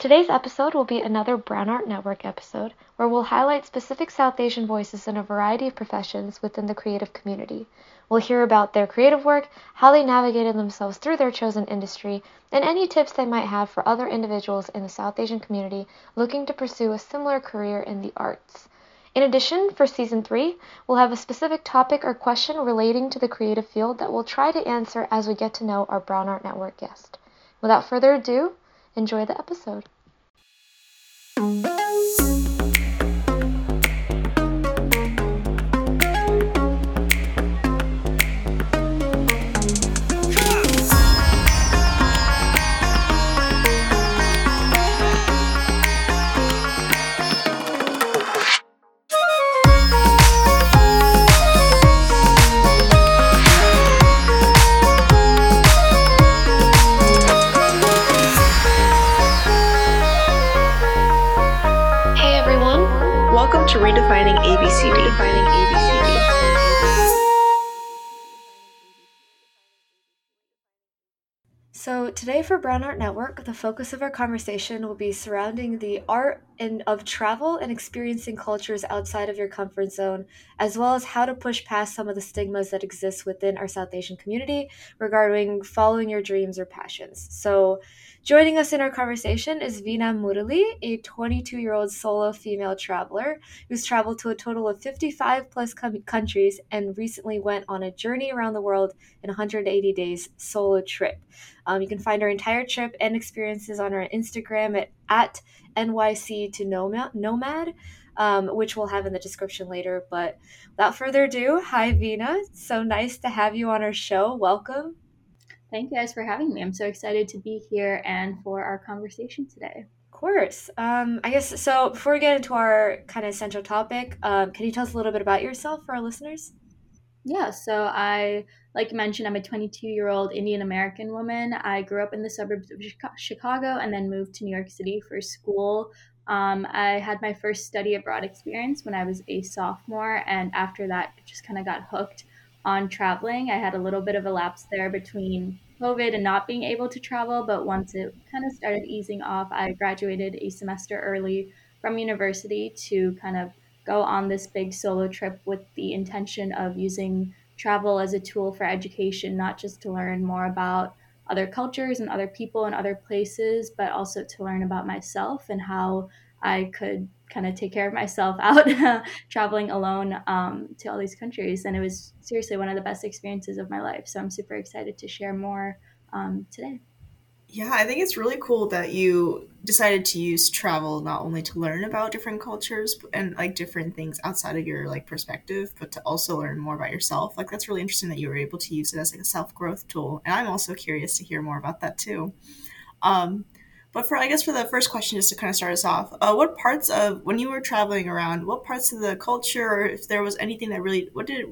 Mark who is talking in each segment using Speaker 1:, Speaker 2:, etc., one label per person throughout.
Speaker 1: Today's episode will be another Brown Art Network episode where we'll highlight specific South Asian voices in a variety of professions within the creative community. We'll hear about their creative work, how they navigated themselves through their chosen industry, and any tips they might have for other individuals in the South Asian community looking to pursue a similar career in the arts. In addition, for season three, we'll have a specific topic or question relating to the creative field that we'll try to answer as we get to know our Brown Art Network guest. Without further ado, enjoy the episode. Today for Brown Art Network, the focus of our conversation will be surrounding the art and of travel and experiencing cultures outside of your comfort zone, as well as how to push past some of the stigmas that exist within our South Asian community regarding following your dreams or passions. So, Joining us in our conversation is Vina Murali, a 22 year old solo female traveler who's traveled to a total of 55 plus countries and recently went on a journey around the world in 180 days solo trip. Um, you can find our entire trip and experiences on our Instagram at, at NYC to Nomad. Um, which we'll have in the description later. But without further ado, hi Vina. So nice to have you on our show. Welcome.
Speaker 2: Thank you guys for having me. I'm so excited to be here and for our conversation today.
Speaker 1: Of course. Um, I guess so. Before we get into our kind of central topic, um, can you tell us a little bit about yourself for our listeners?
Speaker 2: Yeah, so I, like you mentioned, I'm a 22 year old Indian American woman. I grew up in the suburbs of Chicago and then moved to New York City for school. Um, I had my first study abroad experience when I was a sophomore, and after that, just kind of got hooked on traveling. I had a little bit of a lapse there between COVID and not being able to travel, but once it kind of started easing off, I graduated a semester early from university to kind of go on this big solo trip with the intention of using travel as a tool for education, not just to learn more about other cultures and other people and other places, but also to learn about myself and how I could kind of take care of myself out traveling alone um, to all these countries. And it was seriously one of the best experiences of my life. So I'm super excited to share more um, today.
Speaker 3: Yeah, I think it's really cool that you decided to use travel not only to learn about different cultures and like different things outside of your like perspective, but to also learn more about yourself. Like that's really interesting that you were able to use it as like a self growth tool. And I'm also curious to hear more about that too. Um, but for I guess for the first question, just to kind of start us off, uh, what parts of when you were traveling around, what parts of the culture, or if there was anything that really, what did it,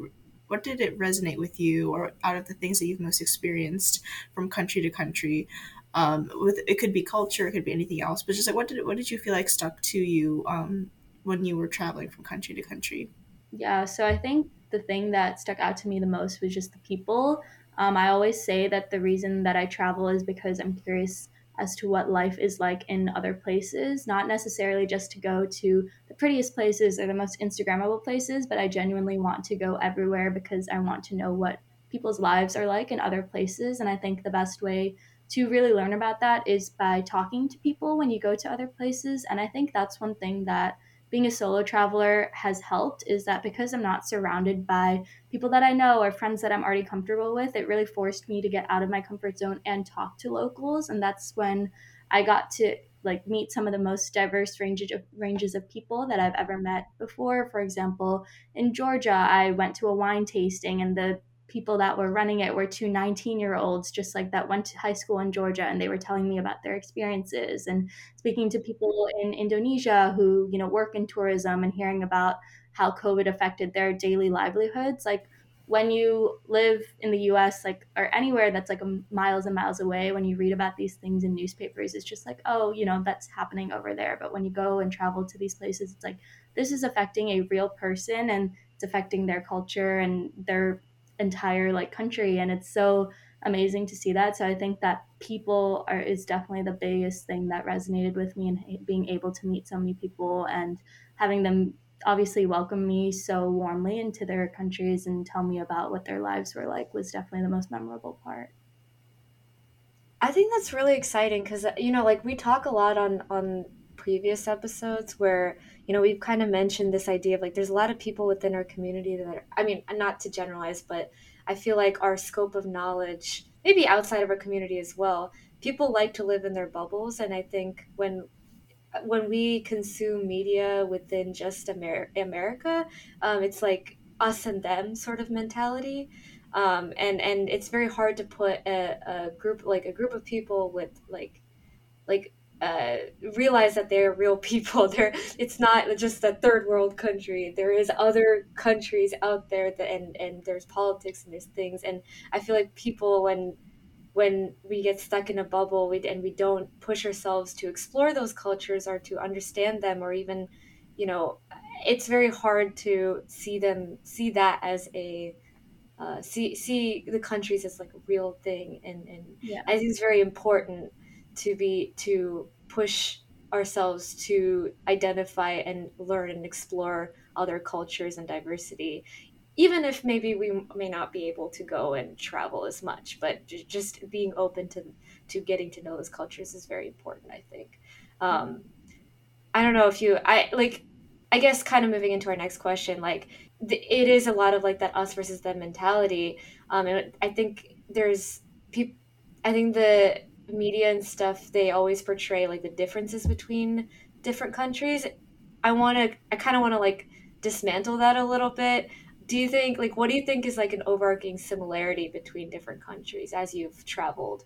Speaker 3: what did it resonate with you, or out of the things that you've most experienced from country to country? Um, with it could be culture, it could be anything else, but just like what did what did you feel like stuck to you um, when you were traveling from country to country?
Speaker 2: Yeah, so I think the thing that stuck out to me the most was just the people. Um, I always say that the reason that I travel is because I'm curious as to what life is like in other places, not necessarily just to go to the prettiest places or the most Instagrammable places, but I genuinely want to go everywhere because I want to know what people's lives are like in other places. And I think the best way to really learn about that is by talking to people when you go to other places. And I think that's one thing that being a solo traveler has helped is that because I'm not surrounded by people that I know or friends that I'm already comfortable with, it really forced me to get out of my comfort zone and talk to locals. And that's when I got to like meet some of the most diverse ranges of ranges of people that I've ever met before. For example, in Georgia, I went to a wine tasting and the people that were running it were two 19 year olds just like that went to high school in georgia and they were telling me about their experiences and speaking to people in indonesia who you know work in tourism and hearing about how covid affected their daily livelihoods. Like when you live in the us like or anywhere that's like miles and miles away when you read about these things in newspapers it's just like oh you know that's happening over there. But when you go and travel to these places it's like this is affecting a real person and it's affecting their culture and their entire like country. And it's so amazing to see that. So I think that people are is definitely the biggest thing that resonated with me and being able to meet so many people and having them obviously welcome me so warmly into their countries and tell me about what their lives were like was definitely the most memorable part.
Speaker 1: I think that's really exciting because uh, you know, like we talk a lot on on previous episodes where you know we've kind of mentioned this idea of like there's a lot of people within our community that are, I mean, not to generalize, but I feel like our scope of knowledge, maybe outside of our community as well, people like to live in their bubbles, and I think when when we consume media within just Amer- America, um, it's like us and them sort of mentality um, and and it's very hard to put a, a group like a group of people with like like uh, realize that they're real people. They're it's not just a third world country. There is other countries out there that and and there's politics and there's things. And I feel like people when when we get stuck in a bubble we, and we don't push ourselves to explore those cultures or to understand them or even you know it's very hard to see them see that as a uh, see see the countries as like a real thing and and yeah. I think it's very important to be to push ourselves to identify and learn and explore other cultures and diversity even if maybe we may not be able to go and travel as much but just being open to to getting to know those cultures is very important i think um i don't know if you i like i guess kind of moving into our next question like it is a lot of like that us versus them mentality. Um, and I think there's people. I think the media and stuff they always portray like the differences between different countries. I want to. I kind of want to like dismantle that a little bit. Do you think like what do you think is like an overarching similarity between different countries as you've traveled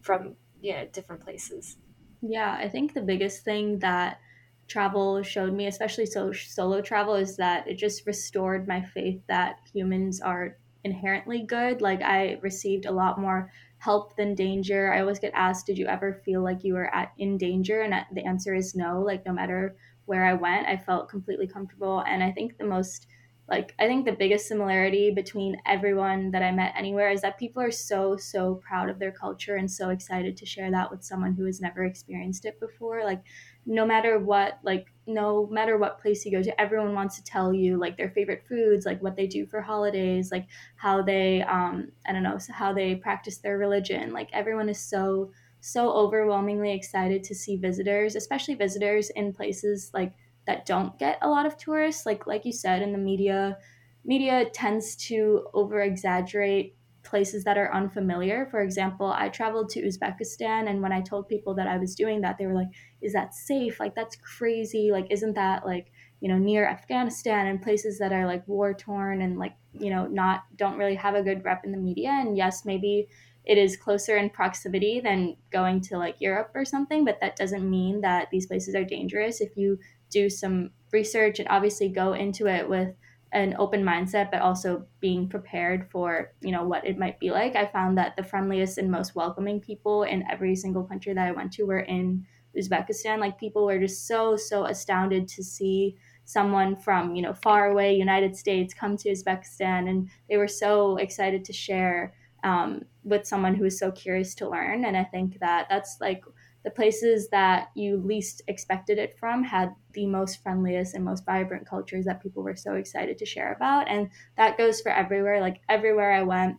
Speaker 1: from yeah different places?
Speaker 2: Yeah, I think the biggest thing that travel showed me, especially so, solo travel, is that it just restored my faith that humans are inherently good. Like I received a lot more help than danger. I always get asked, "Did you ever feel like you were at in danger?" And uh, the answer is no. Like no matter where I went, I felt completely comfortable. And I think the most like I think the biggest similarity between everyone that I met anywhere is that people are so so proud of their culture and so excited to share that with someone who has never experienced it before. Like no matter what like no matter what place you go to everyone wants to tell you like their favorite foods like what they do for holidays like how they um i don't know how they practice their religion like everyone is so so overwhelmingly excited to see visitors especially visitors in places like that don't get a lot of tourists like like you said in the media media tends to over exaggerate places that are unfamiliar. For example, I traveled to Uzbekistan, and when I told people that I was doing that, they were like, Is that safe? Like, that's crazy. Like, isn't that like, you know, near Afghanistan and places that are like war torn and like, you know, not, don't really have a good rep in the media. And yes, maybe it is closer in proximity than going to like Europe or something, but that doesn't mean that these places are dangerous. If you do some research and obviously go into it with an open mindset but also being prepared for you know what it might be like. I found that the friendliest and most welcoming people in every single country that i went to were in uzbekistan. Like people were just so so astounded to see someone from you know far away united states come to uzbekistan and they were so excited to share um, with someone who is so curious to learn. And i think that that's like the places that you least expected it from had the most friendliest and most vibrant cultures that people were so excited to share about. And that goes for everywhere. Like everywhere I went,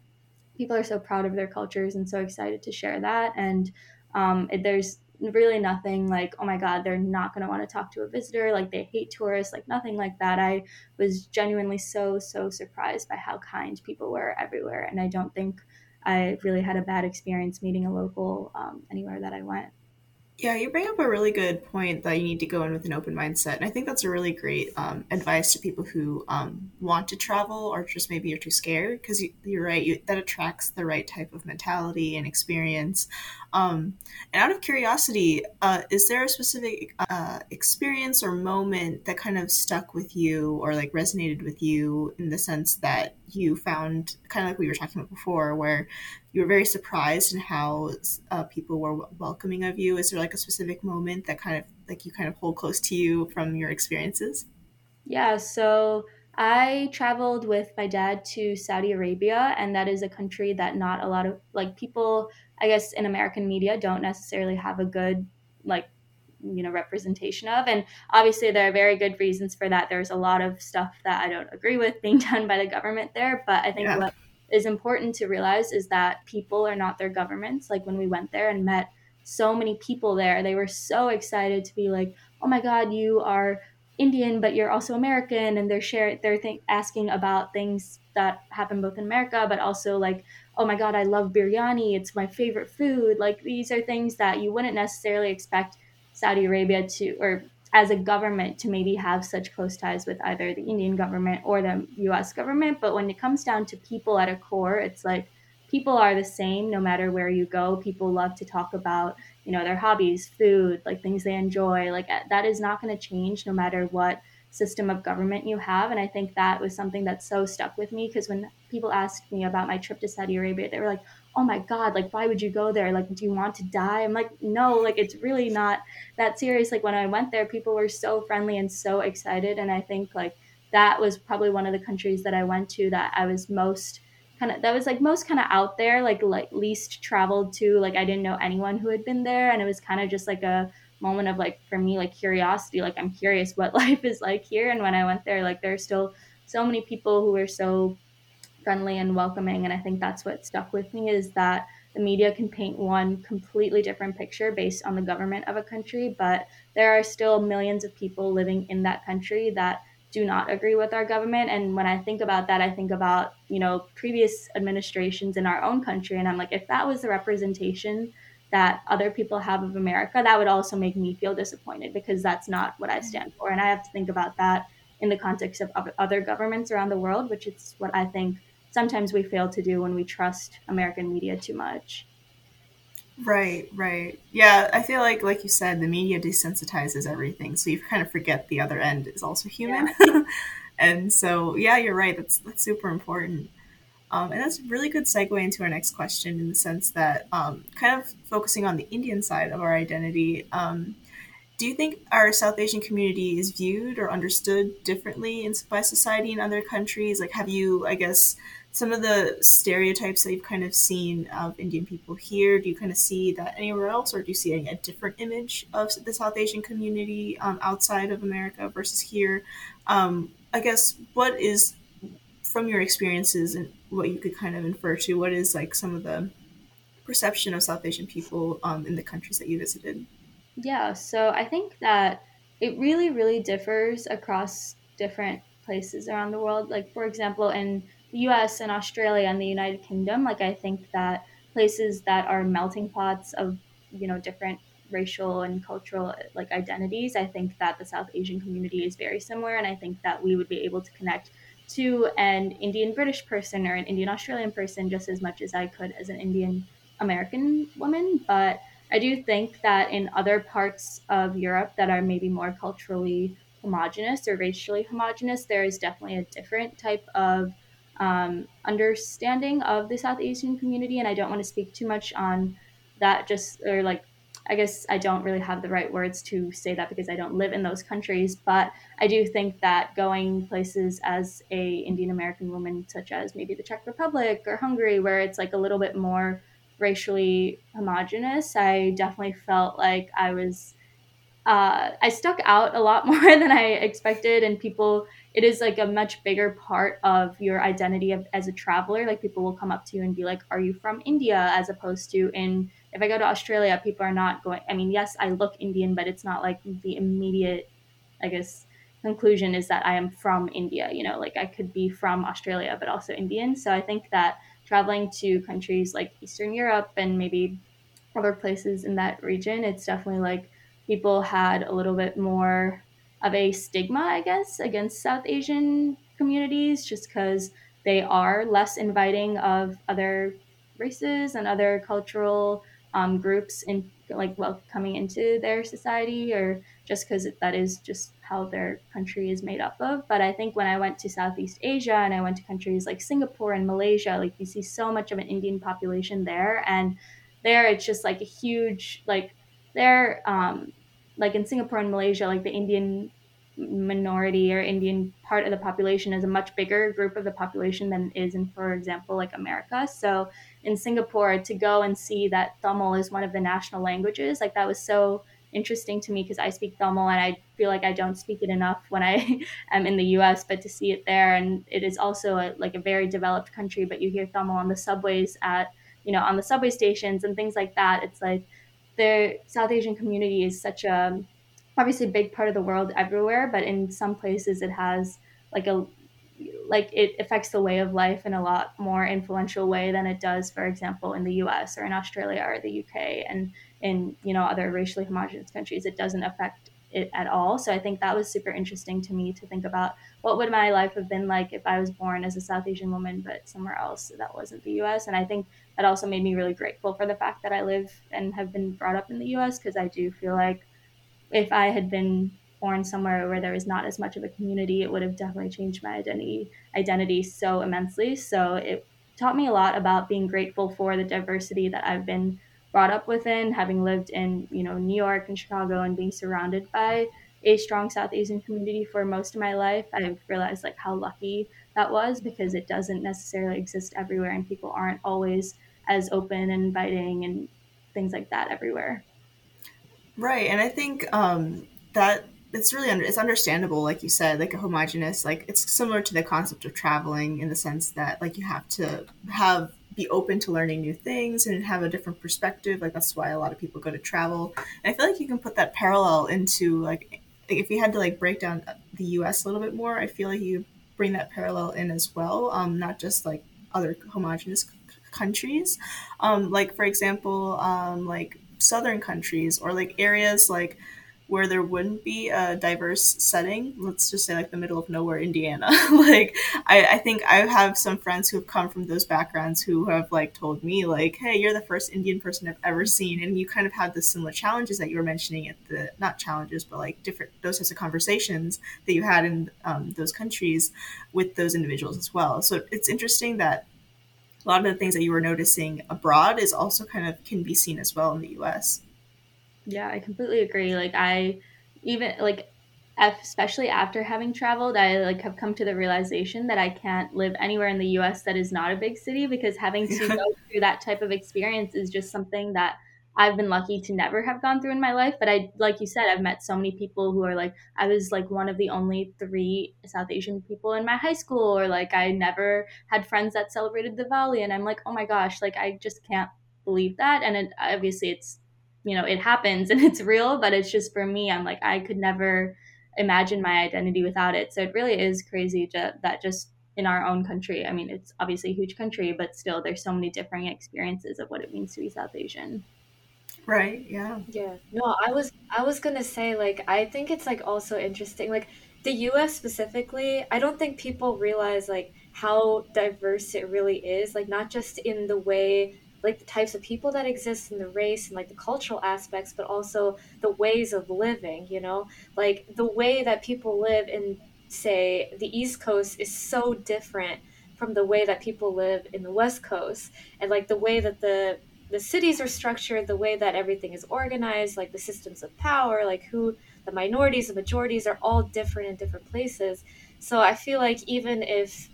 Speaker 2: people are so proud of their cultures and so excited to share that. And um, it, there's really nothing like, oh my God, they're not going to want to talk to a visitor. Like they hate tourists, like nothing like that. I was genuinely so, so surprised by how kind people were everywhere. And I don't think I really had a bad experience meeting a local um, anywhere that I went.
Speaker 3: Yeah, you bring up a really good point that you need to go in with an open mindset. And I think that's a really great um, advice to people who um, want to travel or just maybe you're too scared because you, are right, you, that attracts the right type of mentality and experience. Um, and out of curiosity, uh, is there a specific uh, experience or moment that kind of stuck with you or like resonated with you in the sense that you found, kind of like we were talking about before, where you were very surprised in how uh, people were welcoming of you? Is there like a specific moment that kind of like you kind of hold close to you from your experiences?
Speaker 2: Yeah, so I traveled with my dad to Saudi Arabia, and that is a country that not a lot of like people, I guess, in American media don't necessarily have a good like you know representation of. And obviously there are very good reasons for that. There's a lot of stuff that i don't agree with being done by the government there. But i think yeah. what is important to realize is that people are not their governments. Like when we went there and met so many people there they were so excited to be like oh my god you are Indian, but you're also American, and they're share they're th- asking about things that happen both in America, but also like, oh my God, I love biryani, it's my favorite food. Like these are things that you wouldn't necessarily expect Saudi Arabia to, or as a government, to maybe have such close ties with either the Indian government or the U.S. government. But when it comes down to people at a core, it's like people are the same no matter where you go. People love to talk about you know their hobbies food like things they enjoy like uh, that is not going to change no matter what system of government you have and i think that was something that so stuck with me because when people asked me about my trip to saudi arabia they were like oh my god like why would you go there? Like do you want to die? I'm like no like it's really not that serious. Like when i went there people were so friendly and so excited. And i think like that was probably one of the countries that i went to that i was most kind of that was like most kind of out there like like least traveled to. Like i didn't know anyone who had been there. And it was kind of just like a moment of like for me like curiosity like i'm curious what life is like here. And when i went there like there are still so many people who are so friendly and welcoming and i think that's what stuck with me is that the media can paint one completely different picture based on the government of a country but there are still millions of people living in that country that do not agree with our government. And when I think about that, I think about, you know, previous administrations in our own country. And I'm like, if that was the representation that other people have of America, that would also make me feel disappointed because that's not what I stand for. And I have to think about that in the context of other governments around the world, which is what I think sometimes we fail to do when we trust American media too much.
Speaker 3: Right, right. Yeah, I feel like, like you said, the media desensitizes everything, so you kind of forget the other end is also human. Yeah. and so, yeah, you're right. That's that's super important. Um, and that's a really good segue into our next question in the sense that, um, kind of focusing on the Indian side of our identity. Um, do you think our South Asian community is viewed or understood differently in, by society in other countries? Like, have you, I guess, some of the stereotypes that you've kind of seen of Indian people here, do you kind of see that anywhere else, or do you see a, a different image of the South Asian community um, outside of America versus here? Um, I guess what is from your experiences and what you could kind of infer to, what is like some of the perception of South Asian people um, in the countries that you visited?
Speaker 2: Yeah, so I think that it really, really differs across different places around the world. Like, for example, in US and Australia and the United Kingdom, like I think that places that are melting pots of, you know, different racial and cultural like identities, I think that the South Asian community is very similar and I think that we would be able to connect to an Indian British person or an Indian Australian person just as much as I could as an Indian American woman, but I do think that in other parts of Europe that are maybe more culturally homogenous or racially homogenous, there is definitely a different type of um, understanding of the South Asian community. And I don't want to speak too much on that, just or like, I guess I don't really have the right words to say that because I don't live in those countries. But I do think that going places as a Indian American woman, such as maybe the Czech Republic or Hungary, where it's like a little bit more racially homogenous, I definitely felt like I was. Uh, I stuck out a lot more than I expected, and people it is like a much bigger part of your identity of, as a traveler. Like people will come up to you and be like, "Are you from India?" As opposed to in if I go to Australia, people are not going. I mean, yes, I look Indian, but it's not like the immediate, I guess, conclusion is that I am from India. You know, like I could be from Australia, but also Indian. So I think that traveling to countries like Eastern Europe and maybe other places in that region, it's definitely like people had a little bit more of a stigma, I guess, against South Asian communities just because they are less inviting of other races and other cultural um, groups in like well coming into their society or just because that is just how their country is made up of. But i think when i went to southeast asia and i went to countries like singapore and malaysia like you see so much of an indian population there. And there it's just like a huge like there um like in Singapore and Malaysia, like the Indian minority or Indian part of the population is a much bigger group of the population than is in, for example, like America. So in Singapore, to go and see that Tamil is one of the national languages, like that was so interesting to me because I speak Tamil and I feel like I don't speak it enough when I am in the US, but to see it there and it is also a, like a very developed country, but you hear Tamil on the subways at, you know, on the subway stations and things like that. It's like the South Asian community is such a obviously big part of the world everywhere, but in some places it has like a like it affects the way of life in a lot more influential way than it does, for example, in the U.S. or in Australia or the U.K. and in you know other racially homogenous countries. It doesn't affect it at all. So I think that was super interesting to me to think about what would my life have been like if I was born as a South Asian woman but somewhere else that wasn't the US and I think that also made me really grateful for the fact that I live and have been brought up in the US because I do feel like if I had been born somewhere where there was not as much of a community, it would have definitely changed my identity identity so immensely. So it taught me a lot about being grateful for the diversity that I've been brought up within, having lived in, you know, New York and Chicago and being surrounded by a strong South Asian community for most of my life. I've realized like how lucky that was because it doesn't necessarily exist everywhere and people aren't always as open and inviting and things like that everywhere.
Speaker 3: Right, and I think um, that it's really under, it's understandable, like you said, like a homogenous, like it's similar to the concept of traveling in the sense that like you have to have be open to learning new things and have a different perspective. Like that's why a lot of people go to travel. And I feel like you can put that parallel into like if you had to like break down the U.S. a little bit more, I feel like you bring that parallel in as well, um, not just like other homogenous c- countries. Um, like for example, um, like southern countries or like areas like where there wouldn't be a diverse setting let's just say like the middle of nowhere indiana. Like I, I think i have some friends who have come from those backgrounds who have like told me like hey you're the first indian person i've ever seen. And you kind of had the similar challenges that you were mentioning at the not challenges but like different those types of conversations that you had in um, those countries with those individuals as well. So it's interesting that a lot of the things that you were noticing abroad is also kind of can be seen as well in the US.
Speaker 2: Yeah, I completely agree. Like I even like especially after having traveled, I like have come to the realization that I can't live anywhere in the US that is not a big city because having to go through that type of experience is just something that I've been lucky to never have gone through in my life. But I, like you said, I've met so many people who are like, I was like one of the only three South Asian people in my high school, or like I never had friends that celebrated Diwali. And I'm like, oh my gosh, like I just can't believe that. And it, obviously it's, you know, it happens and it's real, but it's just for me, I'm like, I could never imagine my identity without it. So it really is crazy to, that just in our own country. I mean, it's obviously a huge country, but still there's so many differing experiences of what it means to be South Asian.
Speaker 3: Right. Yeah.
Speaker 1: Yeah. No, I was I was gonna say like I think it's like also interesting like the U.S. specifically. I don't think people realize like how diverse it really is. Like not just in the way like the types of people that exist in the race and like the cultural aspects, but also the ways of living. You know, like the way that people live in say the East Coast is so different from the way that people live in the West Coast, and like the way that the the cities are structured, the way that everything is organized, like the systems of power, like who the minorities, the majorities are all different in different places. So I feel like even if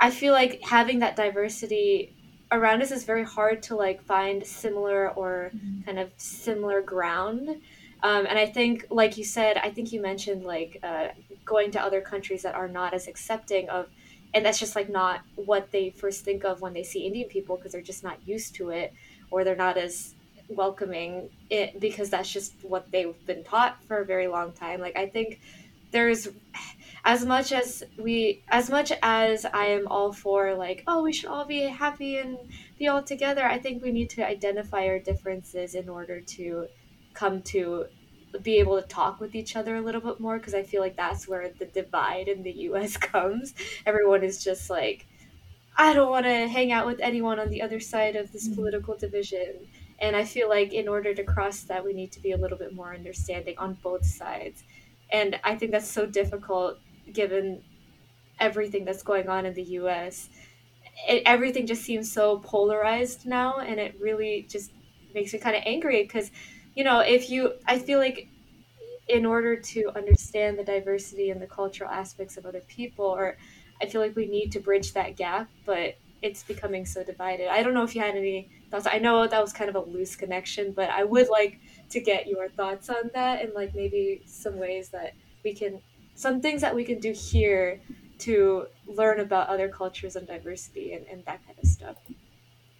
Speaker 1: I feel like having that diversity around us is very hard to like find similar or mm-hmm. kind of similar ground. Um, and I think, like you said, I think you mentioned like uh, going to other countries that are not as accepting of and that's just like not what they first think of when they see Indian people because they're just not used to it or they're not as welcoming it because that's just what they've been taught for a very long time. Like I think there's as much as we as much as I am all for like oh we should all be happy and be all together I think we need to identify our differences in order to come to be able to talk with each other a little bit more because I feel like that's where the divide in the US comes. Everyone is just like, I don't want to hang out with anyone on the other side of this mm-hmm. political division. And I feel like in order to cross that, we need to be a little bit more understanding on both sides. And I think that's so difficult given everything that's going on in the US. It, everything just seems so polarized now, and it really just makes me kind of angry because you know, if you, I feel like in order to understand the diversity and the cultural aspects of other people or i feel like we need to bridge that gap but it's becoming so divided i don't know if you had any thoughts i know that was kind of a loose connection but i would like to get your thoughts on that and like maybe some ways that we can some things that we can do here to learn about other cultures and diversity and, and that kind of stuff.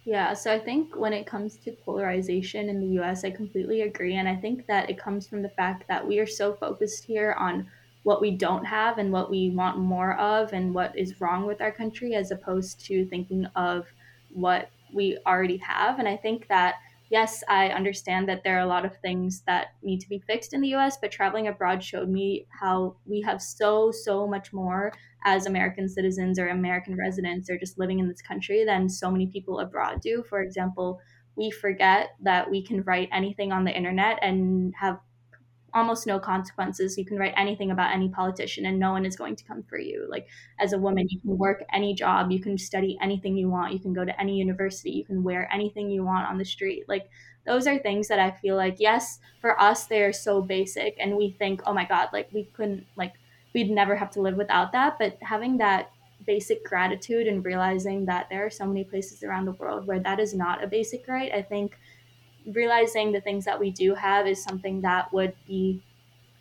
Speaker 2: Yeah, so I think when it comes to polarization in the US, I completely agree. And I think that it comes from the fact that we are so focused here on what we don't have and what we want more of and what is wrong with our country as opposed to thinking of what we already have. And I think that yes, I understand that there are a lot of things that need to be fixed in the US, but traveling abroad showed me how we have so, so much more as American citizens or American residents or just living in this country than so many people abroad do. For example, we forget that we can write anything on the internet and have almost no consequences. You can write anything about any politician and no one is going to come for you. Like as a woman, you can work any job, you can study anything you want, you can go to any university, you can wear anything you want on the street. Like those are things that I feel like yes, for us they're so basic and we think, "Oh my god, like we couldn't like we'd never have to live without that." But having that basic gratitude and realizing that there are so many places around the world where that is not a basic right, I think realizing the things that we do have is something that would be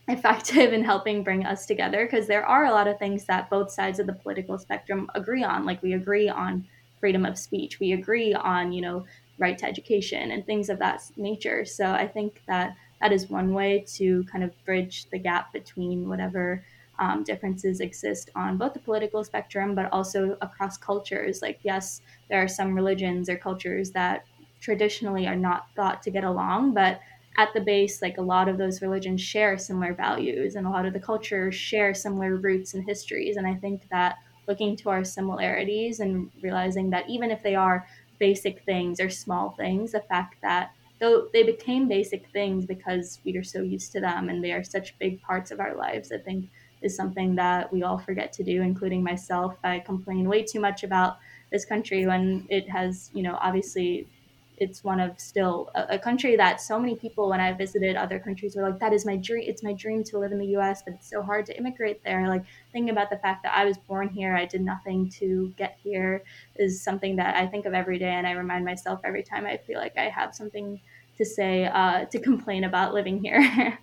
Speaker 2: effective in helping bring us together because there are a lot of things that both sides of the political spectrum agree on. Like we agree on freedom of speech. We agree on you know right to education and things of that nature. So i think that that is one way to kind of bridge the gap between whatever um, differences exist on both the political spectrum but also across cultures. Like yes there are some religions or cultures that traditionally are not thought to get along, but at the base, like a lot of those religions share similar values and a lot of the cultures share similar roots and histories. And I think that looking to our similarities and realizing that even if they are basic things or small things, the fact that though they became basic things because we are so used to them and they are such big parts of our lives, I think is something that we all forget to do, including myself. I complain way too much about this country when it has, you know, obviously it's one of still a, a, country that so many people when I visited other countries were like, that is my dream. It's my dream to live in the U.S., but it's so hard to immigrate there. Like thinking about the fact that I was born here, I did nothing to get here, is something that I think of every day, and I remind myself every time I feel like I have something to say uh, to complain about living here.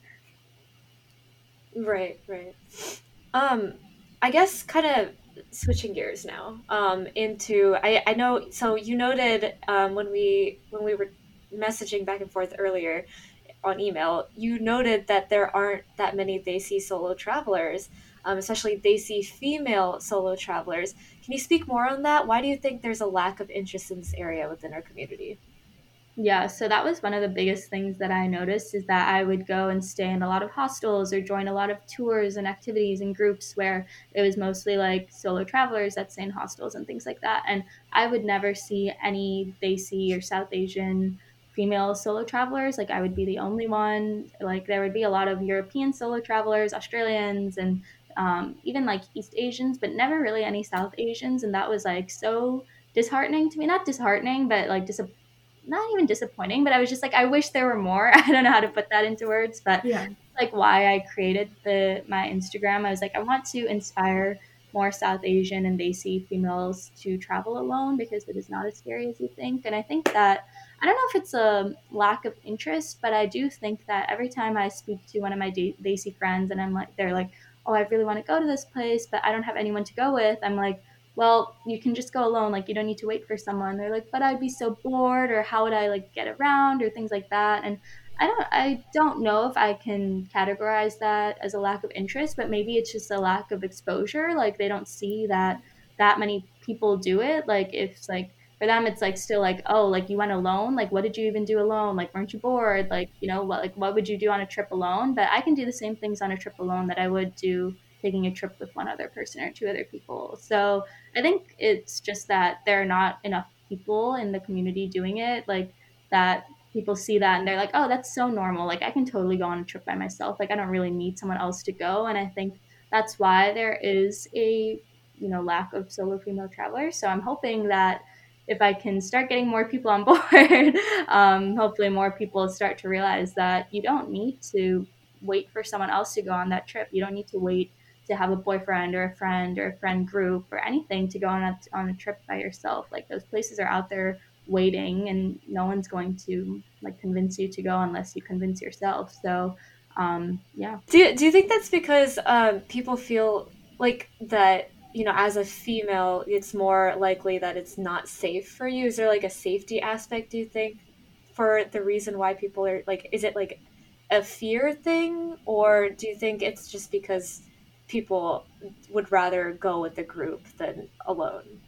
Speaker 1: right, right. Um, I guess kind of switching gears now um, into I, I know so you noted um, when we when we were messaging back and forth earlier on email you noted that there aren't that many Desi solo travelers um, especially Desi female solo travelers. Can you speak more on that? Why do you think there's a lack of interest in this area within our community
Speaker 2: yeah, so that was one of the biggest things that I noticed is that I would go and stay in a lot of hostels or join a lot of tours and activities and groups where it was mostly like solo travelers that stay in hostels and things like that. And I would never see any Desi or South Asian female solo travelers. Like I would be the only one. Like there would be a lot of European solo travelers, Australians, and um, even like East Asians, but never really any South Asians. And that was like so disheartening to me. Not disheartening, but like disappointing not even disappointing, but I was just like, I wish there were more. I don't know how to put that into words, but
Speaker 3: yeah.
Speaker 2: like why I created the my Instagram. I was like, I want to inspire more South Asian and Desi females to travel alone because it is not as scary as you think. And I think that I don't know if it's a lack of interest, but I do think that every time I speak to one of my Desi friends and I'm like, they're like, oh, I really want to go to this place, but I don't have anyone to go with. I'm like, well, you can just go alone. Like, you don't need to wait for someone. They're like, but I'd be so bored, or how would I like get around, or things like that. And I don't, I don't know if I can categorize that as a lack of interest, but maybe it's just a lack of exposure. Like, they don't see that that many people do it. Like, if like for them, it's like still like, oh, like you went alone. Like, what did you even do alone? Like, weren't you bored? Like, you know, what like what would you do on a trip alone? But I can do the same things on a trip alone that I would do taking a trip with one other person or two other people. So I think it's just that there are not enough people in the community doing it. Like that people see that and they're like, oh, that's so normal. Like I can totally go on a trip by myself. Like I don't really need someone else to go. And I think that's why there is a you know lack of solo female travelers. So I'm hoping that if I can start getting more people on board, um, hopefully more people start to realize that you don't need to wait for someone else to go on that trip. You don't need to wait to have a boyfriend or a friend or a friend group or anything to go on a, on a trip by yourself. Like those places are out there waiting and no one's going to like convince you to go unless you convince yourself. So um, yeah.
Speaker 1: Do you, do you think that's because um, people feel like that you know as a female it's more likely that it's not safe for you? Is there like a safety aspect? Do you think for the reason why people are like? Is it like a fear thing, or do you think it's just because people would rather go with the group than alone?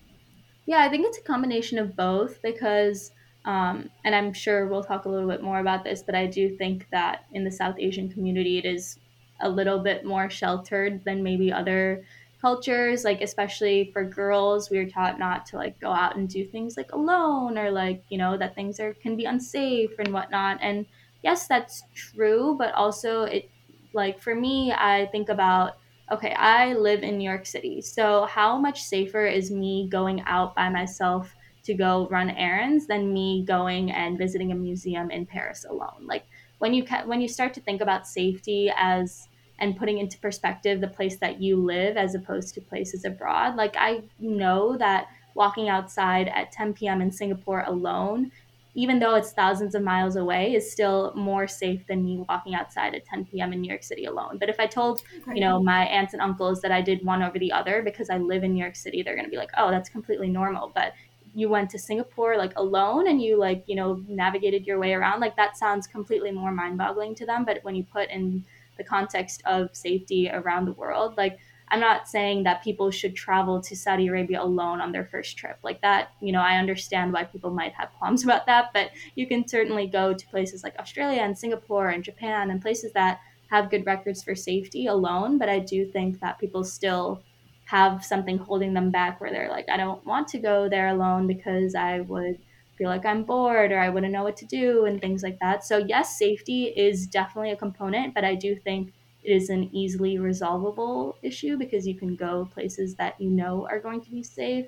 Speaker 2: Yeah, I think it's a combination of both because um, and I'm sure we'll talk a little bit more about this, but I do think that in the South Asian community, it is a little bit more sheltered than maybe other cultures. Like, especially for girls, we are taught not to like go out and do things like alone or like, you know, that things are can be unsafe and whatnot. And yes, that's true, but also it, like, for me, I think about okay, I live in New York City. So, how much safer is me going out by myself to go run errands than me going and visiting a museum in Paris alone. Like when you ca- when you start to think about safety as and putting into perspective the place that you live as opposed to places abroad, like I know that walking outside at 10 p.m. in Singapore alone, even though it's thousands of miles away, is still more safe than me walking outside at 10 p.m. in New York City alone. But if I told, you know, my aunts and uncles that I did one over the other because I live in New York City, they're going to be like, "Oh, that's completely normal." But you went to Singapore like alone and you like, you know, navigated your way around, like that sounds completely more mind boggling to them. But when you put in the context of safety around the world, like I'm not saying that people should travel to Saudi Arabia alone on their first trip. Like that, you know, I understand why people might have qualms about that, but you can certainly go to places like Australia and Singapore and Japan and places that have good records for safety alone. But I do think that people still have something holding them back where they're like, I don't want to go there alone because I would feel like I'm bored or I wouldn't know what to do and things like that. So, yes, safety is definitely a component, but I do think it is an easily resolvable issue because you can go places that you know are going to be safe.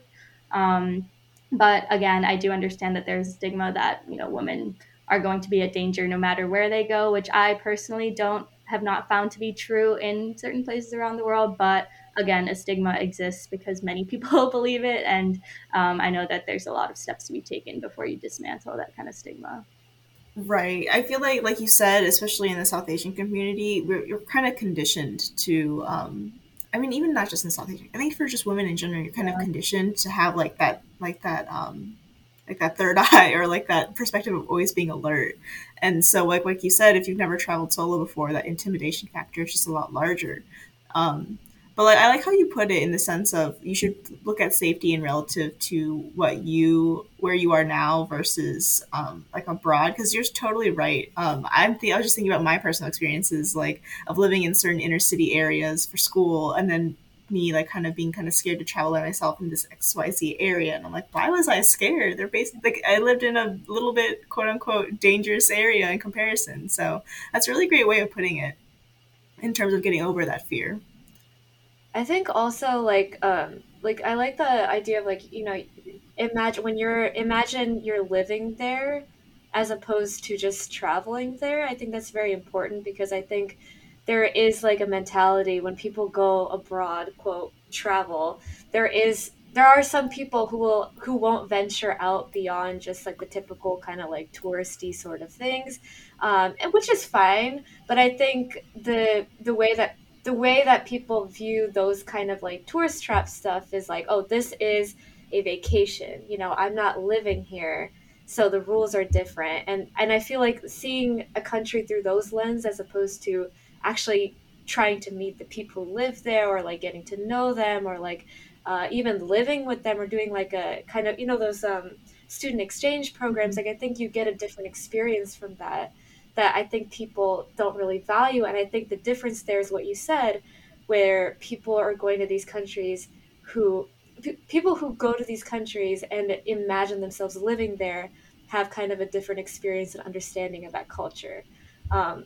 Speaker 2: Um, but again, I do understand that there's a stigma that, you know, women are going to be a danger no matter where they go, which I personally don't have not found to be true in certain places around the world. But again, a stigma exists because many people believe it. And um, I know that there's a lot of steps to be taken before you dismantle that kind of stigma.
Speaker 3: Right. I feel like, like you said, especially in the South Asian community, we're, you're kind of conditioned to, um, I mean, even not just in South Asian, I think for just women in general, you're kind yeah. of conditioned to have like that, like that, um, like that third eye or like that perspective of always being alert. And so, like like you said, if you've never traveled solo before, that intimidation factor is just a lot larger. Um, but like I like how you put it in the sense of you should look at safety in relative to what you where you are now versus um, like abroad because you're totally right. Um, I'm th- I was just thinking about my personal experiences like of living in certain inner city areas for school and then me like kind of being kind of scared to travel by myself in this XYZ area. And I'm like why was I scared? They're basically like I lived in a little bit quote unquote dangerous area in comparison. So that's a really great way of putting it in terms of getting over that fear
Speaker 1: I think also like um like I like the idea of like you know imagine when you're imagine you're living there as opposed to just traveling there. I think that's very important because I think there is like a mentality when people go abroad, quote, travel, there is there are some people who will who won't venture out beyond just like the typical kind of like touristy sort of things um, and which is fine but i think the the way that the way that people view those kind of like tourist trap stuff is like, oh, this is a vacation. You know, I'm not living here, so the rules are different. And and I feel like seeing a country through those lens as opposed to actually trying to meet the people who live there or like getting to know them or like uh, even living with them or doing like a kind of you know those um, student exchange programs like i think you get a different experience from that that I think people don't really value. And I think the difference there is what you said, where people are going to these countries who p- people who go to these countries and imagine themselves living there have kind of a different experience and understanding of that culture. Um,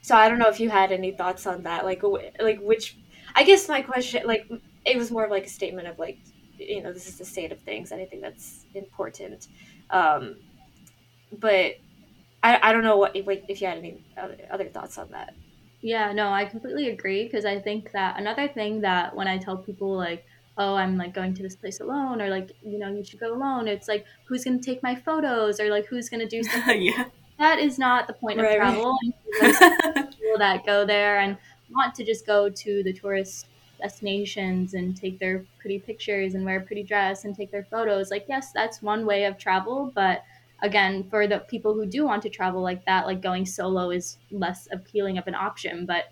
Speaker 1: so I don't know if you had any thoughts on that, like like which. I guess my question, like, it was more of like a statement of like, you know, this is the state of things, think that's important. Um, but I, I don't know what if, if you had any other, thoughts on that.
Speaker 2: Yeah, no, I completely agree because I think that another thing that when I tell people like, oh, I'm like going to this place alone or like, you know, you should go alone, it's like who's going to take my photos or like who's going to do something.
Speaker 3: yeah.
Speaker 2: That is not the point
Speaker 1: Right,
Speaker 2: of travel. And people that go there and want to just go to the tourist destinations and take their pretty pictures and wear a pretty dress and take their photos. Like, yes, that's one way of travel, but again, for the people who do want to travel like that, like going solo is less appealing of an option. But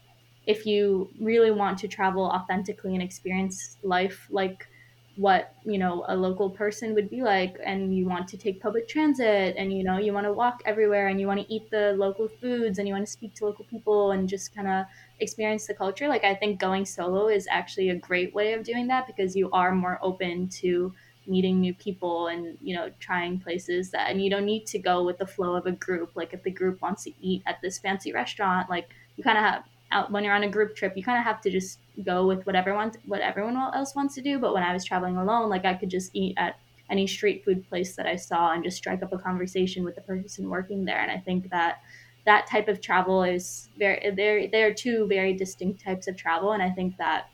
Speaker 2: if you really want to travel authentically and experience life like what you know a local person would be like and you want to take public transit and you know you want to walk everywhere and you want to eat the local foods and you want to speak to local people and just kind of experience the culture like i think going solo is actually a great way of doing that because you are more open to meeting new people and you know trying places that and you don't need to go with the flow of a group. Like if the group wants to eat at this fancy restaurant like you kind of have out when you're on a group trip you kind of have to just go with what everyone what everyone else wants to do. But when i was traveling alone like i could just eat at any street food place that i saw and just strike up a conversation with the person working there. And i think that that type of travel is very there there are two very distinct types of travel. And i think that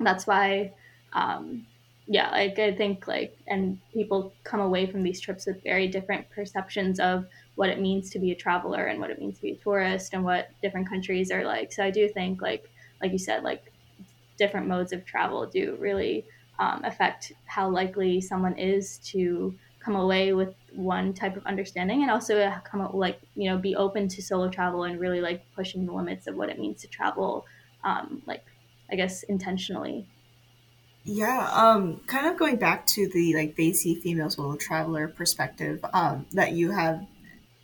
Speaker 2: that's why um yeah like i think like and people come away from these trips with very different perceptions of what it means to be a traveler and what it means to be a tourist and what different countries are like. So i do think like like you said like different modes of travel do really um, affect how likely someone is to come away with one type of understanding and also come up like you know be open to solo travel and really like pushing the limits of what it means to travel um, like i guess intentionally
Speaker 3: Yeah, um, kind of going back to the like Desi female solo traveler perspective, um, that you have,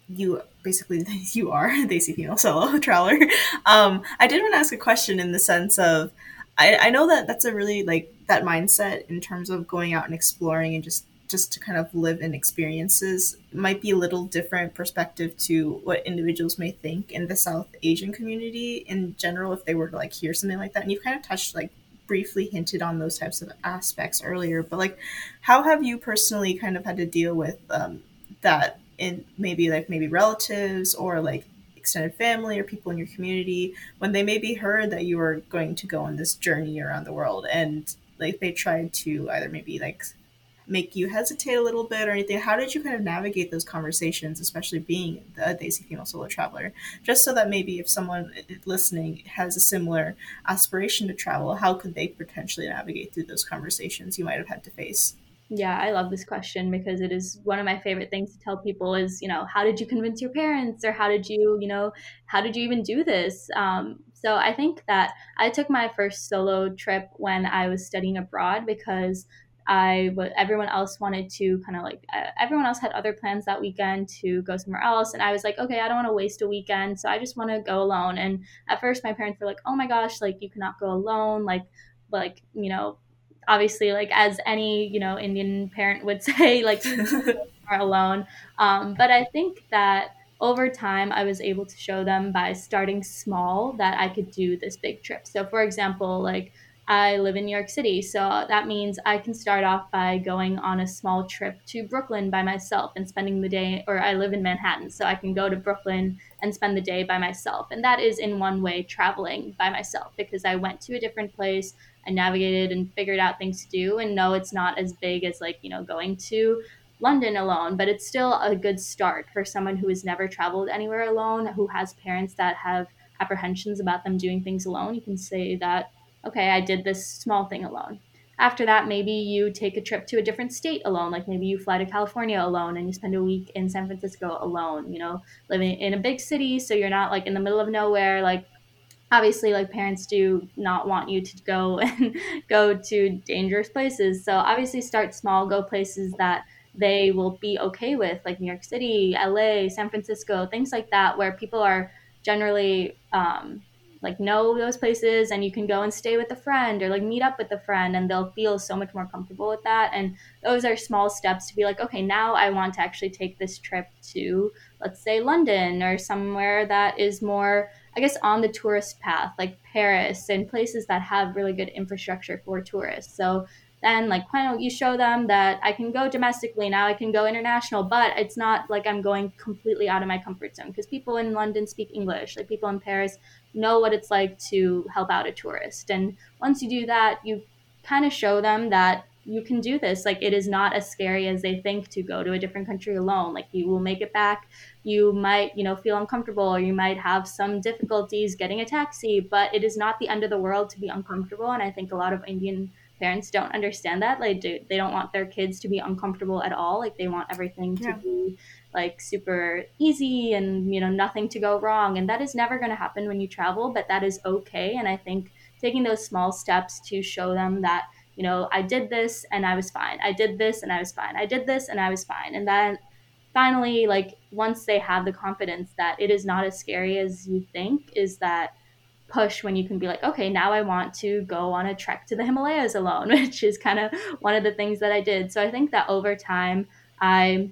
Speaker 3: you basically you are a Desi female solo traveler. Um, I did want to ask a question in the sense of, I, I know that that's a really like that mindset in terms of going out and exploring and just just to kind of live in experiences might be a little different perspective to what individuals may think in the South Asian community in general if they were to like hear something like that. And you've kind of touched like briefly hinted on those types of aspects earlier, but like, how have you personally kind of had to deal with um, that in maybe like maybe relatives or like extended family or people in your community when they maybe heard that you were going to go on this journey around the world and like they tried to either maybe like make you hesitate a little bit or anything? How did you kind of navigate those conversations, especially being a Desi female solo traveler? Just so that maybe if someone listening has a similar aspiration to travel, how could they potentially navigate through those conversations you might have had to face?
Speaker 2: Yeah, I love this question because it is one of my favorite things to tell people is, you know, how did you convince your parents or how did you, you know, how did you even do this? Um, so I think that I took my first solo trip when I was studying abroad because I w- everyone else wanted to kind of like uh, everyone else had other plans that weekend to go somewhere else and I was like okay I don't want to waste a weekend so I just want to go alone. And at first my parents were like oh my gosh like you cannot go alone like like you know obviously like as any you know indian parent would say like are alone. Um, but i think that over time i was able to show them by starting small that i could do this big trip. So for example like i live in new york city so that means i can start off by going on a small trip to brooklyn by myself and spending the day or i live in manhattan so i can go to brooklyn and spend the day by myself and that is in one way traveling by myself because i went to a different place I navigated and figured out things to do. And no, it's not as big as like, you know, going to London alone, but it's still a good start for someone who has never traveled anywhere alone, who has parents that have apprehensions about them doing things alone. You can say that, okay, I did this small thing alone. After that, maybe you take a trip to a different state alone. Like maybe you fly to California alone and you spend a week in San Francisco alone, you know, living in a big city. So you're not like in the middle of nowhere, like obviously like parents do not want you to go and go to dangerous places so obviously start small go places that they will be okay with like new york city la san francisco things like that where people are generally um, like know those places and you can go and stay with a friend or like meet up with a friend and they'll feel so much more comfortable with that and those are small steps to be like okay now i want to actually take this trip to let's say london or somewhere that is more I guess on the tourist path, like Paris and places that have really good infrastructure for tourists. So then, like, why don't you show them that I can go domestically now? I can go international, but it's not like I'm going completely out of my comfort zone because people in London speak English, like people in Paris know what it's like to help out a tourist. And once you do that, you kind of show them that you can do this. Like it is not as scary as they think to go to a different country alone. Like you will make it back. You might, you know, feel uncomfortable or you might have some difficulties getting a taxi, but it is not the end of the world to be uncomfortable. And I think a lot of Indian parents don't understand that. Like do, they don't want their kids to be uncomfortable at all. Like they want everything to be like super easy and you know nothing to go wrong and that is never going to happen when you travel but that is okay and i think taking those small steps to show them that you know i did this and i was fine i did this and i was fine i did this and i was fine and then finally like once they have the confidence that it is not as scary as you think is that push when you can be like okay now i want to go on a trek to the himalayas alone which is kind of one of the things that i did so i think that over time i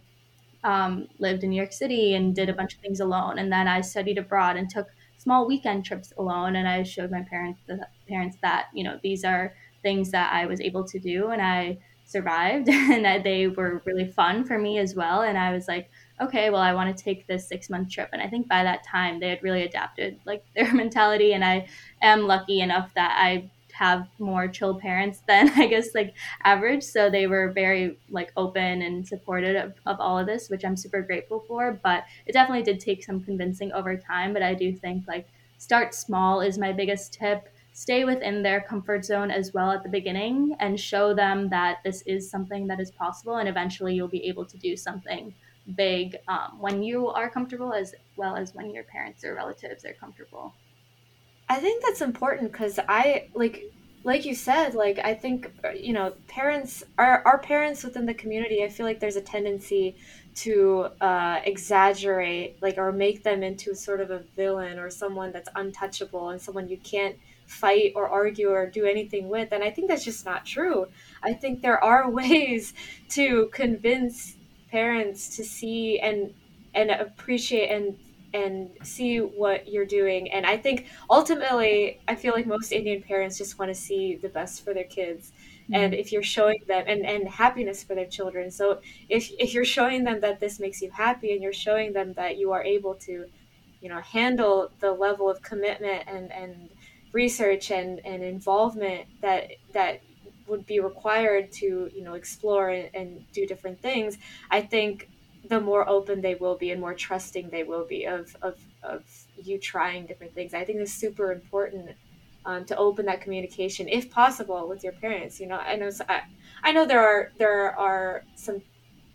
Speaker 2: um, lived in New York City and did a bunch of things alone. And then I studied abroad and took small weekend trips alone. And I showed my parents the parents that you know these are things that I was able to do, and I survived, and they were really fun for me as well. And I was like, okay, well, I want to take this six month trip. And I think by that time they had really adapted like their mentality. And I am lucky enough that I have more chill parents than I guess like average. So they were very like open and supportive of, of all of this, which I'm super grateful for. But it definitely did take some convincing over time. But I do think like start small is my biggest tip. Stay within their comfort zone as well at the beginning and show them that this is something that is possible. And eventually you'll be able to do something big um, when you are comfortable as well as when your parents or relatives are comfortable.
Speaker 1: I think that's important because I like like you said like I think you know parents our our parents within the community I feel like there's a tendency to uh, exaggerate like or make them into sort of a villain or someone that's untouchable and someone you can't fight or argue or do anything with and I think that's just not true. I think there are ways to convince parents to see and and appreciate and and see what you're doing. And I think ultimately, I feel like most Indian parents just want to see the best for their kids. Mm-hmm. And if you're showing them and, and happiness for their children. So if, if you're showing them that this makes you happy and you're showing them that you are able to, you know, handle the level of commitment and, and research and, and involvement that, that would be required to, you know, explore and, and do different things, I think the more open they will be and more trusting they will be of, of, of you trying different things. I think it's super important um, to open that communication, if possible, with your parents. You know, I know I, I know there are there are some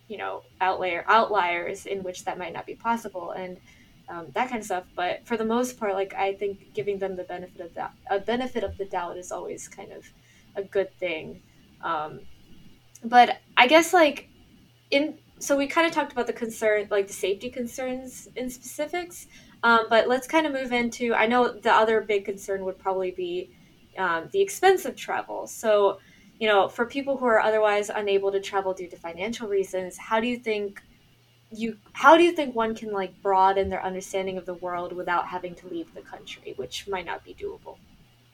Speaker 1: you know outlier outliers in which that might not be possible and um, that kind of stuff. But for the most part, like I think giving them the benefit of that a benefit of the doubt is always kind of a good thing. Um, but I guess like in so we kind of talked about the concern, like the safety concerns in specifics. Um, but let's kind of move into. I know the other big concern would probably be um, the expense of travel. So, you know, for people who are otherwise unable to travel due to financial reasons, how do you think you how do you think one can like broaden their understanding of the world without having to leave the country, which might not be doable?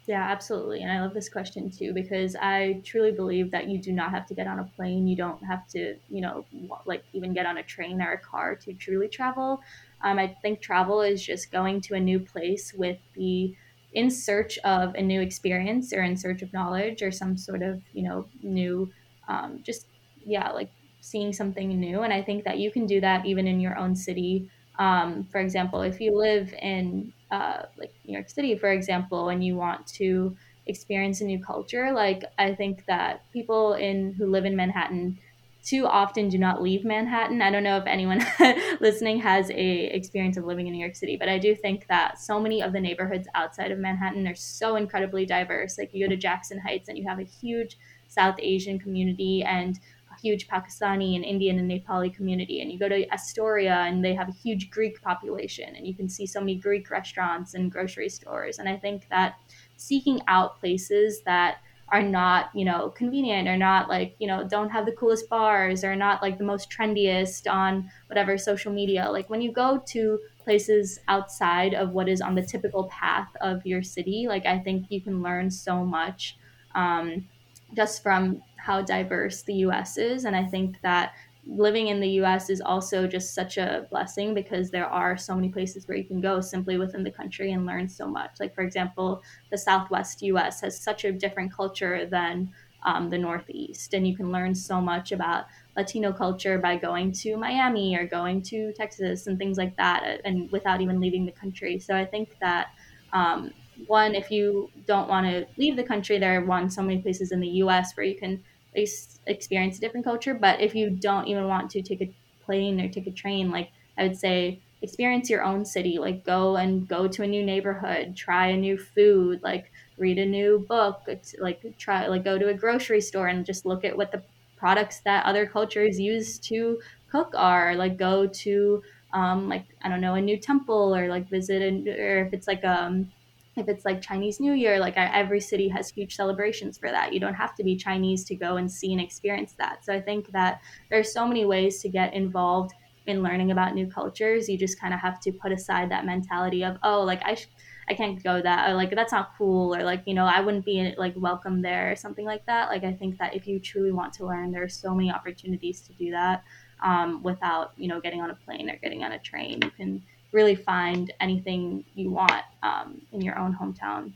Speaker 2: Yeah, absolutely. And I love this question too because I truly believe that you do not have to get on a plane. You don't have to, you know, like even get on a train or a car to truly travel. Um, I think travel is just going to a new place with the in search of a new experience or in search of knowledge or some sort of, you know, new, um, just, yeah, like seeing something new. And I think that you can do that even in your own city. Um, for example, if you live in uh, like New York City, for example, and you want to experience a new culture, like I think that people in who live in Manhattan too often do not leave Manhattan. I don't know if anyone listening has a experience of living in New York City, but I do think that so many of the neighborhoods outside of Manhattan are so incredibly diverse. Like you go to Jackson Heights and you have a huge South Asian community and huge Pakistani and Indian and Nepali community. And you go to Astoria and they have a huge Greek population, and you can see so many Greek restaurants and grocery stores. And I think that seeking out places that are not, you know, convenient or not like, you know, don't have the coolest bars or not like the most trendiest on whatever social media. Like when you go to places outside of what is on the typical path of your city, like I think you can learn so much um, just from how diverse the US is. And I think that living in the US is also just such a blessing because there are so many places where you can go simply within the country and learn so much. Like, for example, the Southwest US has such a different culture than um, the Northeast, and you can learn so much about Latino culture by going to Miami or going to Texas and things like that, and without even leaving the country. So I think that. Um, one, if you don't want to leave the country, there are one so many places in the U.S. where you can experience a different culture. But if you don't even want to take a plane or take a train, like I would say, experience your own city. Like go and go to a new neighborhood, try a new food, like read a new book, like try like go to a grocery store and just look at what the products that other cultures use to cook are. Like go to um, like I don't know a new temple or like visit and or if it's like um if it's like Chinese New Year, like every city has huge celebrations for that. You don't have to be Chinese to go and see and experience that. So I think that there's so many ways to get involved in learning about new cultures. You just kind of have to put aside that mentality of, oh, like I, sh- I can't go that, or like that's not cool, or like you know I wouldn't be like welcome there, or something like that. Like I think that if you truly want to learn, there are so many opportunities to do that um, without you know getting on a plane or getting on a train. You can really find anything you want um, in your own hometown.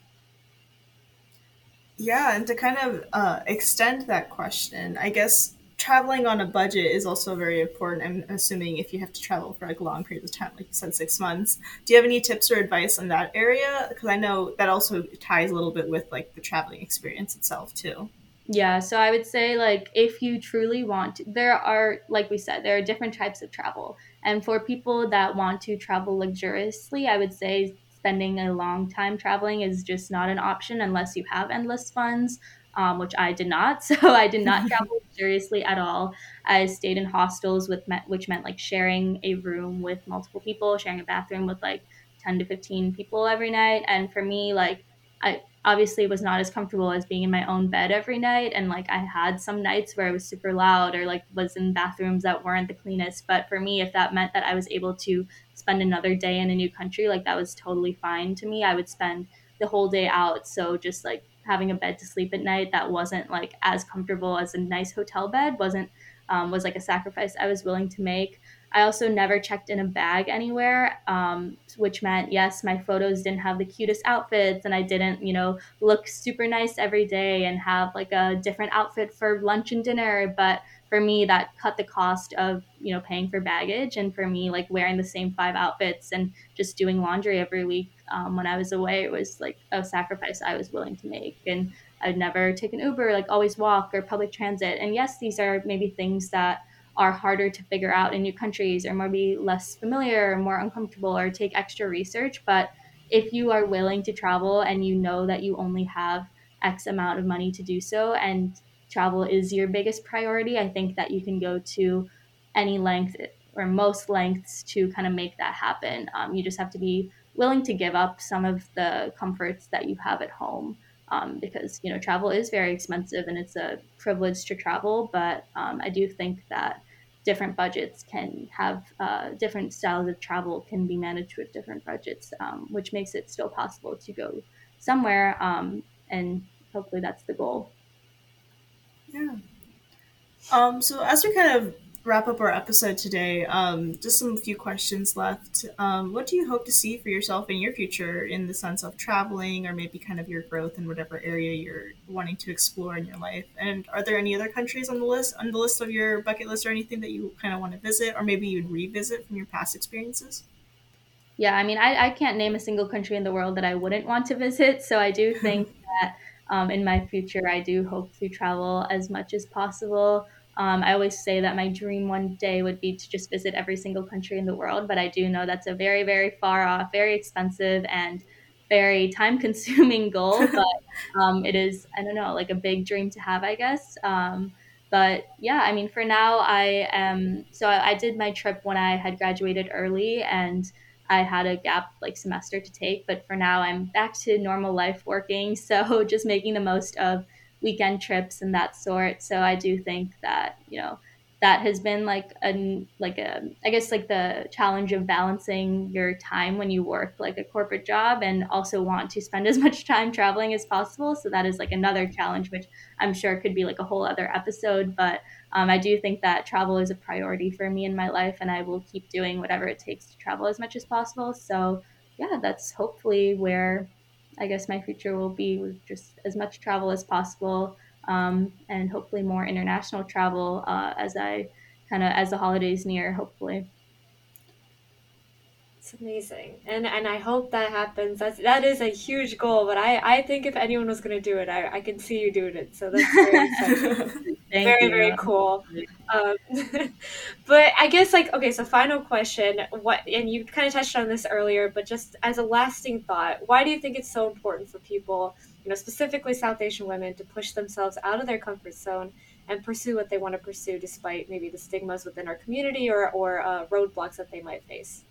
Speaker 3: Yeah, and to kind of uh, extend that question, I guess traveling on a budget is also very important. I'm assuming if you have to travel for like a long periods of time, like you said, six months. Do you have any tips or advice on that area? Because I know that also ties a little bit with like the traveling experience itself too.
Speaker 2: Yeah, so I would say like if you truly want to, there are like we said, there are different types of travel. And for people that want to travel luxuriously, I would say spending a long time traveling is just not an option unless you have endless funds, um, which I did not. So I did not travel luxuriously at all. I stayed in hostels with which meant like sharing a room with multiple people, sharing a bathroom with like 10 to 15 people every night. And for me, like I obviously was not as comfortable as being in my own bed every night and like i had some nights where i was super loud or like was in bathrooms that weren't the cleanest but for me if that meant that i was able to spend another day in a new country like that was totally fine to me. I would spend the whole day out so just like having a bed to sleep at night that wasn't like as comfortable as a nice hotel bed wasn't um, was like a sacrifice i was willing to make I also never checked in a bag anywhere, um, which meant yes, my photos didn't have the cutest outfits, and I didn't, you know, look super nice every day and have like a different outfit for lunch and dinner. But for me, that cut the cost of you know paying for baggage, and for me, like wearing the same five outfits and just doing laundry every week um, when I was away, it was like a sacrifice I was willing to make. And I'd never take an Uber, like always walk or public transit. And yes, these are maybe things that are harder to figure out in new countries or maybe less familiar or more uncomfortable or take extra research. But if you are willing to travel and you know that you only have X amount of money to do so and travel is your biggest priority, I think that you can go to any length or most lengths to kind of make that happen. Um, you just have to be willing to give up some of the comforts that you have at home um, because you know travel is very expensive and it's a privilege to travel. But um, I do think that different budgets can have uh, different styles of travel can be managed with different budgets, um, which makes it still possible to go somewhere. Um, and hopefully that's the goal.
Speaker 3: Yeah. Um, so as we kind of wrap up our episode today, um, just some few questions left. Um, what do you hope to see for yourself in your future in the sense of traveling or maybe kind of your growth in whatever area you're wanting to explore in your life? And are there any other countries on the list on the list of your bucket list or anything that you kind of want to visit or maybe you'd revisit from your past experiences?
Speaker 2: Yeah, I mean, I, I can't name a single country in the world that I wouldn't want to visit. So I do think that um, in my future, I do hope to travel as much as possible. Um, I always say that my dream one day would be to just visit every single country in the world, but I do know that's a very, very far off, very expensive, and very time consuming goal. But um, it is, I don't know, like a big dream to have, I guess. Um, but yeah, I mean, for now, I am. So I, I did my trip when I had graduated early and I had a gap like semester to take. But for now, I'm back to normal life working. So just making the most of weekend trips and that sort. So I do think that, you know, that has been like a like a I guess like the challenge of balancing your time when you work like a corporate job and also want to spend as much time traveling as possible. So that is like another challenge, which I'm sure could be like a whole other episode. But um, I do think that travel is a priority for me in my life, and I will keep doing whatever it takes to travel as much as possible. So yeah, that's hopefully where I guess my future will be with just as much travel as possible um, and hopefully more international travel uh, as I kind of as the holidays near. Hopefully.
Speaker 1: It's amazing, and and I hope that happens. That's that is a huge goal, but I I think if anyone was going to do it, I I can see you doing it. So that's very very you. very cool. Um, but I guess like okay, so final question. What and you kind of touched on this earlier, but just as a lasting thought, why do you think it's so important for people, you know, specifically South Asian women, to push themselves out of their comfort zone? and pursue what they want to pursue despite maybe the stigmas within our community or, or uh, roadblocks that they might face.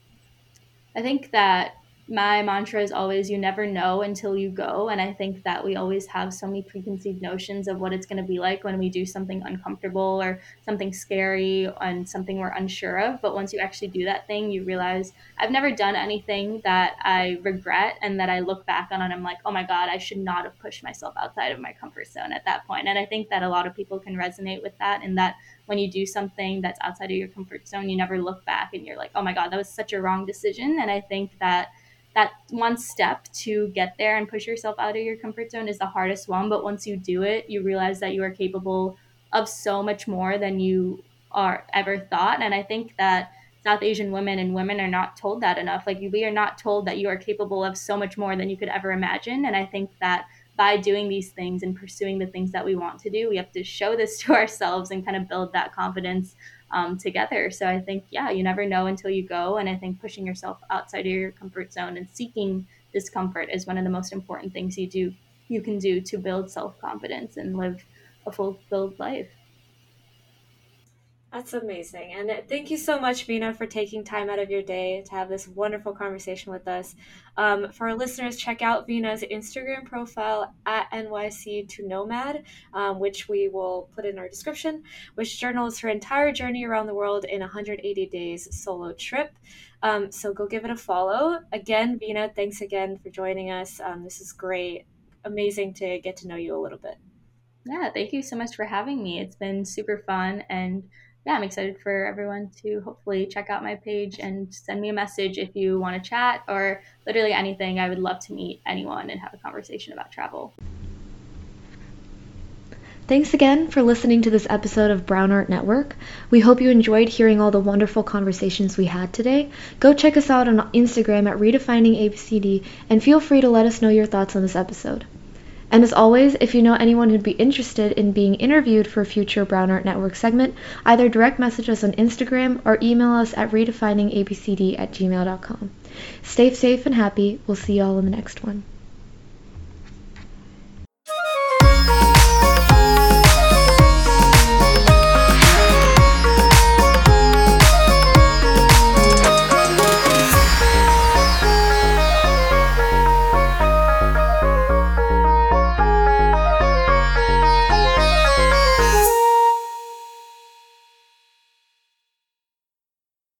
Speaker 2: I think that my mantra is always you never know until you go and i think that we always have so many preconceived notions of what it's going to be like when we do something uncomfortable or something scary and something we're unsure of but once you actually do that thing you realize i've never done anything that i regret and that i look back on and i'm like oh my god i should not have pushed myself outside of my comfort zone at that point. and i think that a lot of people can resonate with that and that when you do something that's outside of your comfort zone you never look back and you're like oh my god that was such a wrong decision and i think that that one step to get there and push yourself out of your comfort zone is the hardest one. But once you do it, you realize that you are capable of so much more than you are ever thought. And I think that South Asian women and women are not told that enough. Like we are not told that you are capable of so much more than you could ever imagine. And I think that by doing these things and pursuing the things that we want to do, we have to show this to ourselves and kind of build that confidence um, together. So I think, yeah, you never know until you go. And I think pushing yourself outside of your comfort zone and seeking discomfort is one of the most important things you do you can do to build self confidence and live a fulfilled life.
Speaker 1: That's amazing. And thank you so much, Vina, for taking time out of your day to have this wonderful conversation with us. Um, for our listeners, check out Vina's Instagram profile at NYC to Nomad, um, which we will put in our description, which journals her entire journey around the world in 180 days solo trip. Um, so go give it a follow. Again, Vina, thanks again for joining us. Um, this is great. Amazing to get to know you a little bit.
Speaker 2: Yeah, thank you so much for having me. It's been super fun and yeah, I'm excited for everyone to hopefully check out my page and send me a message if you want to chat or literally anything. I would love to meet anyone and have a conversation about travel.
Speaker 1: Thanks again for listening to this episode of Brown Art Network. We hope you enjoyed hearing all the wonderful conversations we had today. Go check us out on Instagram at Redefining ABCD and feel free to let us know your thoughts on this episode. And as always, if you know anyone who'd be interested in being interviewed for a future Brown Art Network segment, either direct message us on Instagram or email us at redefiningabcd at gmail.com. Stay safe and happy. We'll see you all in the next one.